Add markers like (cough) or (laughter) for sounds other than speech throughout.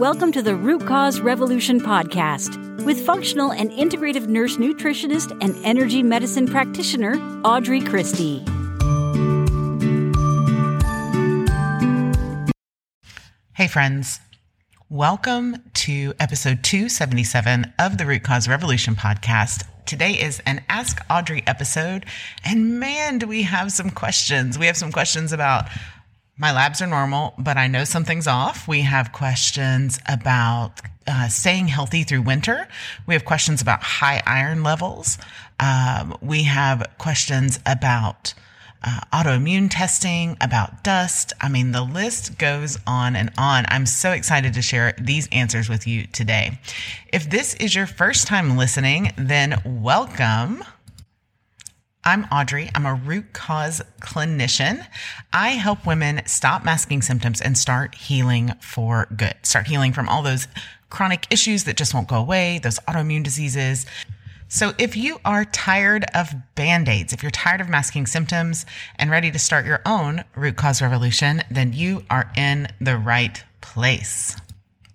Welcome to the Root Cause Revolution podcast with functional and integrative nurse nutritionist and energy medicine practitioner Audrey Christie. Hey, friends. Welcome to episode 277 of the Root Cause Revolution podcast. Today is an Ask Audrey episode, and man, do we have some questions. We have some questions about my labs are normal, but I know something's off. We have questions about uh, staying healthy through winter. We have questions about high iron levels. Um, we have questions about uh, autoimmune testing, about dust. I mean, the list goes on and on. I'm so excited to share these answers with you today. If this is your first time listening, then welcome. I'm Audrey. I'm a root cause clinician. I help women stop masking symptoms and start healing for good. Start healing from all those chronic issues that just won't go away, those autoimmune diseases. So if you are tired of band-aids, if you're tired of masking symptoms and ready to start your own root cause revolution, then you are in the right place.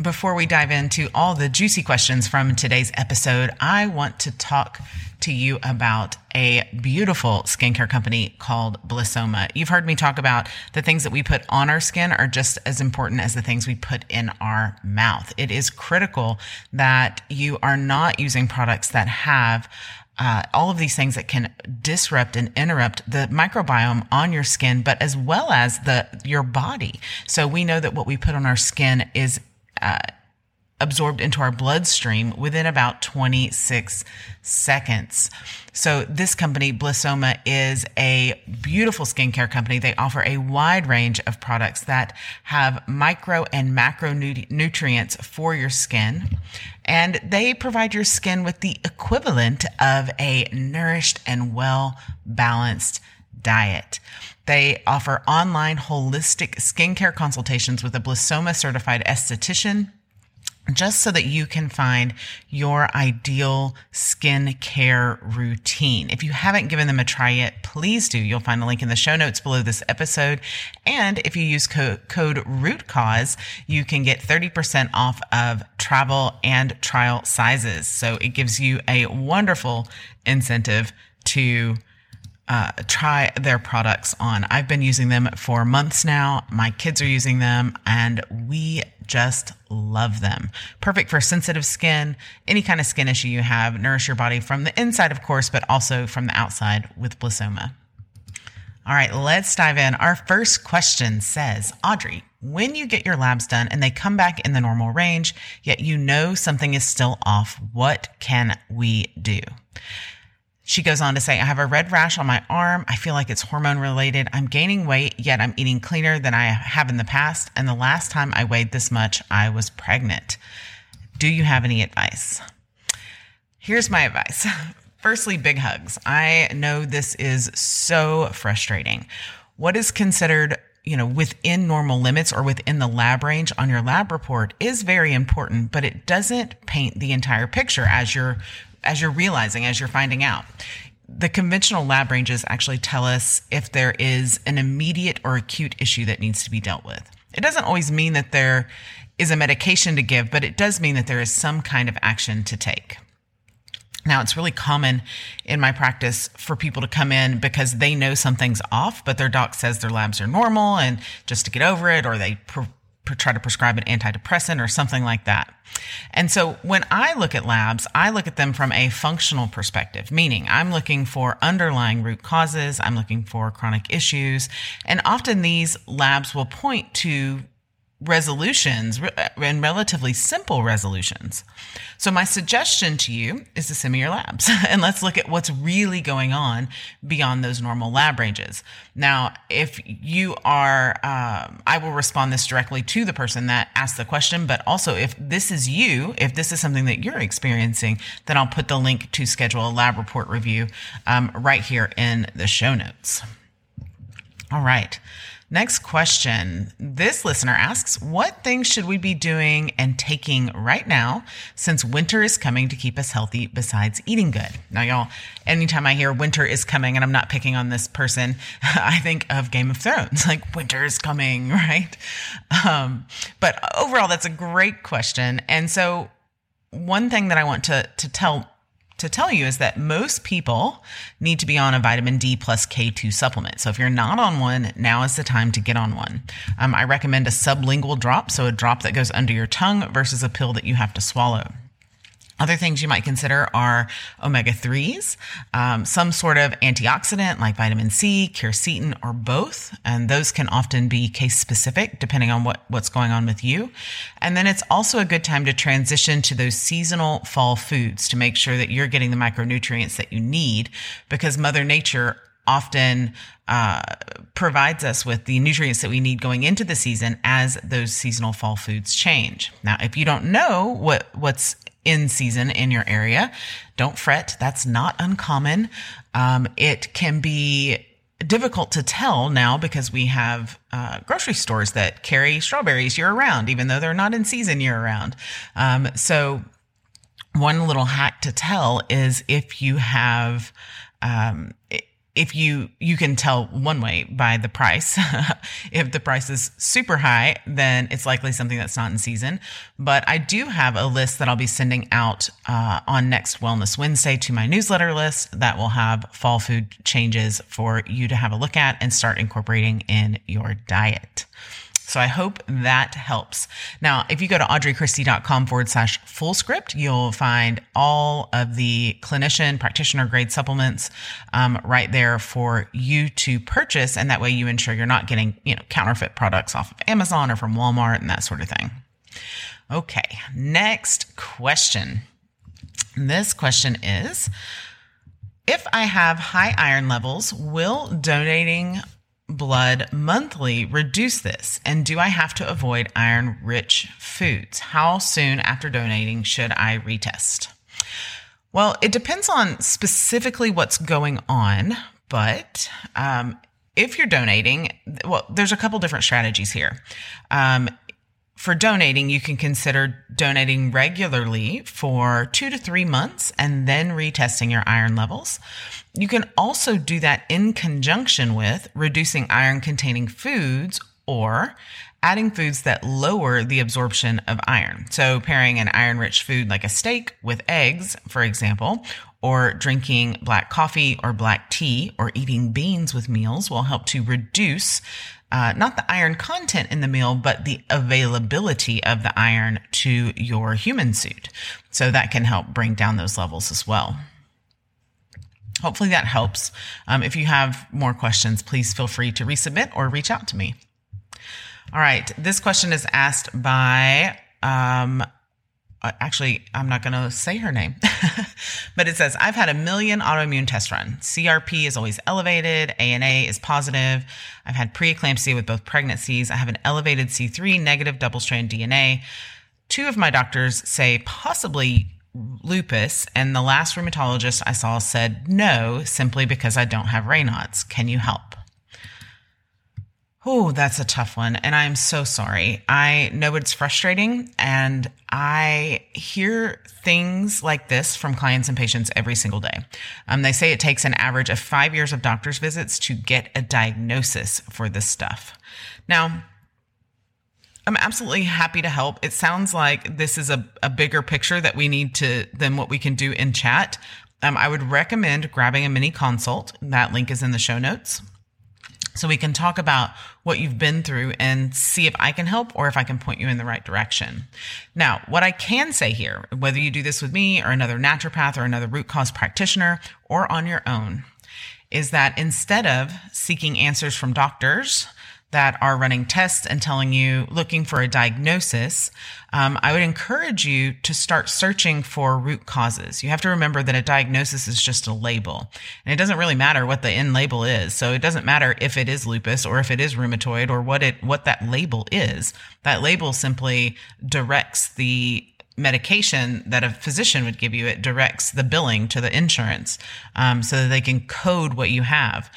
Before we dive into all the juicy questions from today's episode, I want to talk to you about a beautiful skincare company called Blissoma. You've heard me talk about the things that we put on our skin are just as important as the things we put in our mouth. It is critical that you are not using products that have uh, all of these things that can disrupt and interrupt the microbiome on your skin, but as well as the your body. So we know that what we put on our skin is uh, absorbed into our bloodstream within about 26 seconds. So this company, Blissoma, is a beautiful skincare company. They offer a wide range of products that have micro and macro nutrients for your skin. And they provide your skin with the equivalent of a nourished and well balanced diet. They offer online holistic skincare consultations with a Blissoma certified esthetician just so that you can find your ideal skin care routine. If you haven't given them a try yet, please do. You'll find a link in the show notes below this episode. And if you use co- code root cause, you can get 30% off of travel and trial sizes. So it gives you a wonderful incentive to uh, try their products on. I've been using them for months now. My kids are using them and we just love them. Perfect for sensitive skin, any kind of skin issue you have. Nourish your body from the inside, of course, but also from the outside with Blissoma. All right, let's dive in. Our first question says, Audrey, when you get your labs done and they come back in the normal range, yet you know something is still off, what can we do? She goes on to say, I have a red rash on my arm. I feel like it's hormone related. I'm gaining weight, yet I'm eating cleaner than I have in the past. And the last time I weighed this much, I was pregnant. Do you have any advice? Here's my advice. (laughs) Firstly, big hugs. I know this is so frustrating. What is considered you know, within normal limits or within the lab range on your lab report is very important, but it doesn't paint the entire picture as you're as you're realizing, as you're finding out. The conventional lab ranges actually tell us if there is an immediate or acute issue that needs to be dealt with. It doesn't always mean that there is a medication to give, but it does mean that there is some kind of action to take. Now, it's really common in my practice for people to come in because they know something's off, but their doc says their labs are normal and just to get over it, or they try to prescribe an antidepressant or something like that. And so when I look at labs, I look at them from a functional perspective, meaning I'm looking for underlying root causes, I'm looking for chronic issues, and often these labs will point to resolutions and relatively simple resolutions. So my suggestion to you is to send me your labs (laughs) and let's look at what's really going on beyond those normal lab ranges. Now, if you are, um, I will respond this directly to the person that asked the question, but also if this is you, if this is something that you're experiencing, then I'll put the link to schedule a lab report review um, right here in the show notes. All right. Next question. This listener asks, what things should we be doing and taking right now since winter is coming to keep us healthy besides eating good? Now, y'all, anytime I hear winter is coming, and I'm not picking on this person, (laughs) I think of Game of Thrones, like winter is coming, (laughs) right? Um, but overall, that's a great question. And so, one thing that I want to to tell to tell you is that most people need to be on a vitamin D plus K2 supplement. So if you're not on one, now is the time to get on one. Um, I recommend a sublingual drop, so a drop that goes under your tongue versus a pill that you have to swallow. Other things you might consider are omega 3s, um, some sort of antioxidant like vitamin C, quercetin, or both. And those can often be case specific depending on what, what's going on with you. And then it's also a good time to transition to those seasonal fall foods to make sure that you're getting the micronutrients that you need because Mother Nature often uh, provides us with the nutrients that we need going into the season as those seasonal fall foods change. Now, if you don't know what what's in season in your area. Don't fret. That's not uncommon. Um, it can be difficult to tell now because we have uh, grocery stores that carry strawberries year round, even though they're not in season year round. Um, so, one little hack to tell is if you have um, if you you can tell one way by the price. (laughs) If the price is super high then it's likely something that's not in season. But i do have a list that i'll be sending out uh, on next wellness wednesday to my newsletter list that will have fall food changes for you to have a look at and start incorporating in your diet so I hope that helps. Now, if you go to audreychristie.com forward slash Fullscript, you'll find all of the clinician practitioner grade supplements um, right there for you to purchase. And that way you ensure you're not getting, you know, counterfeit products off of Amazon or from Walmart and that sort of thing. Okay. Next question. This question is, if I have high iron levels, will donating blood monthly reduce this? And do I have to avoid iron rich foods? How soon after donating should I retest? Well, it depends on specifically what's going on, but um, if you're donating, well, there's a couple different strategies here. Um, for donating, you can consider donating regularly for two to three months and then retesting your iron levels. You can also do that in conjunction with reducing iron containing foods or adding foods that lower the absorption of iron. So pairing an iron rich food like a steak with eggs, for example, or drinking black coffee or black tea or eating beans with meals will help to reduce uh, not the iron content in the meal, but the availability of the iron to your human suit. So that can help bring down those levels as well. Hopefully that helps. Um, if you have more questions, please feel free to resubmit or reach out to me. All right. This question is asked by, um, uh, actually, I'm not going to say her name, (laughs) but it says, I've had a million autoimmune test run. CRP is always elevated. ANA is positive. I've had preeclampsia with both pregnancies. I have an elevated C3 negative double strand DNA. Two of my doctors say possibly lupus, and the last rheumatologist I saw said no, simply because I don't have Raynaud's. Can you help? Oh, that's a tough one. And I'm so sorry. I know it's frustrating and I hear things like this from clients and patients every single day. Um, they say it takes an average of five years of doctor's visits to get a diagnosis for this stuff. Now, I'm absolutely happy to help. It sounds like this is a, a bigger picture that we need to than what we can do in chat. Um, I would recommend grabbing a mini consult. That link is in the show notes. So we can talk about what you've been through and see if I can help or if I can point you in the right direction. Now, what I can say here, whether you do this with me or another naturopath or another root cause practitioner or on your own, is that instead of seeking answers from doctors, that are running tests and telling you looking for a diagnosis, um, I would encourage you to start searching for root causes. You have to remember that a diagnosis is just a label, and it doesn't really matter what the end label is. So it doesn't matter if it is lupus or if it is rheumatoid or what it what that label is. That label simply directs the medication that a physician would give you. It directs the billing to the insurance um, so that they can code what you have.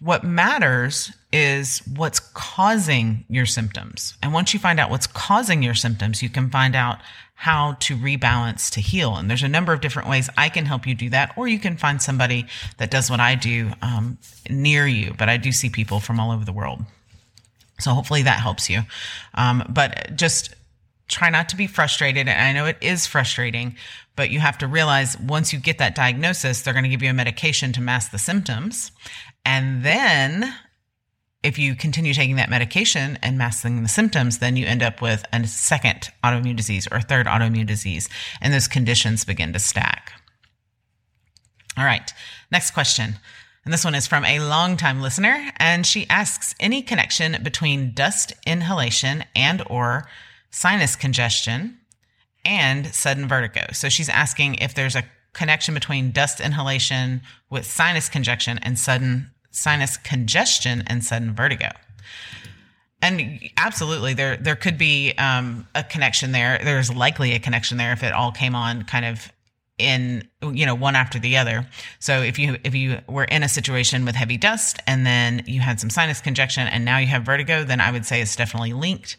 What matters is what's causing your symptoms. And once you find out what's causing your symptoms, you can find out how to rebalance to heal. And there's a number of different ways I can help you do that, or you can find somebody that does what I do um, near you. But I do see people from all over the world. So hopefully that helps you. Um, but just try not to be frustrated. And I know it is frustrating, but you have to realize once you get that diagnosis, they're going to give you a medication to mask the symptoms. And then if you continue taking that medication and masking the symptoms, then you end up with a second autoimmune disease or third autoimmune disease, and those conditions begin to stack. All right, next question. And this one is from a longtime listener, and she asks any connection between dust inhalation and or sinus congestion and sudden vertigo. So she's asking if there's a connection between dust inhalation with sinus congestion and sudden sinus congestion and sudden vertigo. And absolutely, there there could be um, a connection there. There's likely a connection there if it all came on kind of in you know one after the other. So if you if you were in a situation with heavy dust and then you had some sinus congestion and now you have vertigo, then I would say it's definitely linked.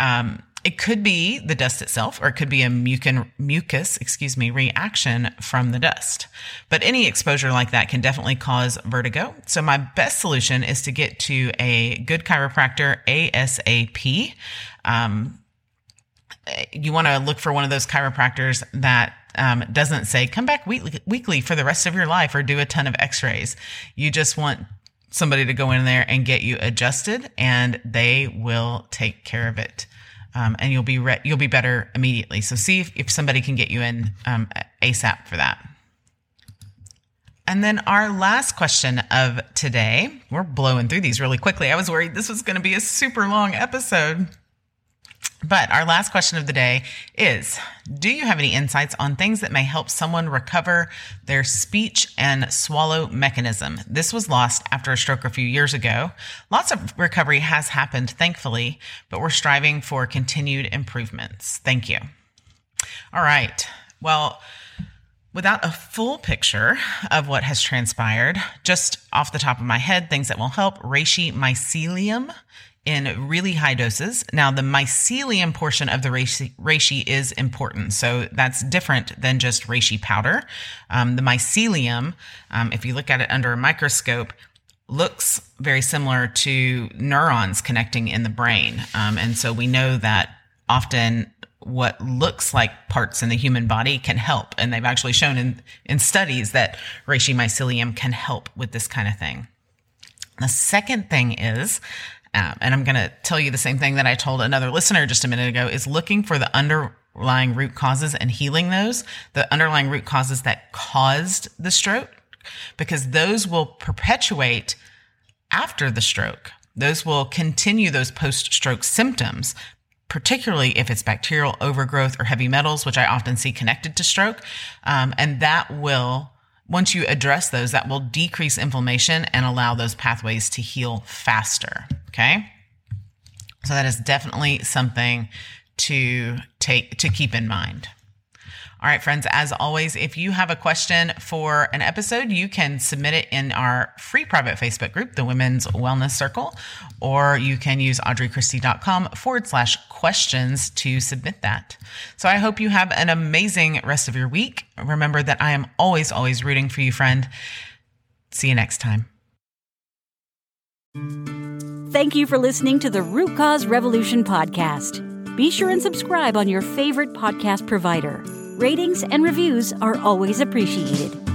Um, it could be the dust itself, or it could be a mucin, mucus, excuse me, reaction from the dust. But any exposure like that can definitely cause vertigo. So my best solution is to get to a good chiropractor ASAP. Um, you want to look for one of those chiropractors that um, doesn't say come back weekly, weekly for the rest of your life or do a ton of x-rays. You just want somebody to go in there and get you adjusted and they will take care of it um, and you'll be re- you'll be better immediately. So see if, if somebody can get you in um, ASAP for that. And then our last question of today, we're blowing through these really quickly. I was worried this was going to be a super long episode. But our last question of the day is Do you have any insights on things that may help someone recover their speech and swallow mechanism? This was lost after a stroke a few years ago. Lots of recovery has happened, thankfully, but we're striving for continued improvements. Thank you. All right. Well, without a full picture of what has transpired, just off the top of my head, things that will help reishi mycelium in really high doses. Now, the mycelium portion of the reishi, reishi is important. So that's different than just reishi powder. Um, the mycelium, um, if you look at it under a microscope, looks very similar to neurons connecting in the brain. Um, and so we know that often what looks like parts in the human body can help. And they've actually shown in, in studies that reishi mycelium can help with this kind of thing. The second thing is um, and I'm going to tell you the same thing that I told another listener just a minute ago is looking for the underlying root causes and healing those, the underlying root causes that caused the stroke, because those will perpetuate after the stroke. Those will continue those post stroke symptoms, particularly if it's bacterial overgrowth or heavy metals, which I often see connected to stroke. Um, and that will once you address those, that will decrease inflammation and allow those pathways to heal faster. Okay. So that is definitely something to take, to keep in mind. All right, friends, as always, if you have a question for an episode, you can submit it in our free private Facebook group, the Women's Wellness Circle, or you can use audreychristie.com forward slash questions to submit that. So I hope you have an amazing rest of your week. Remember that I am always, always rooting for you, friend. See you next time. Thank you for listening to the Root Cause Revolution podcast. Be sure and subscribe on your favorite podcast provider. Ratings and reviews are always appreciated.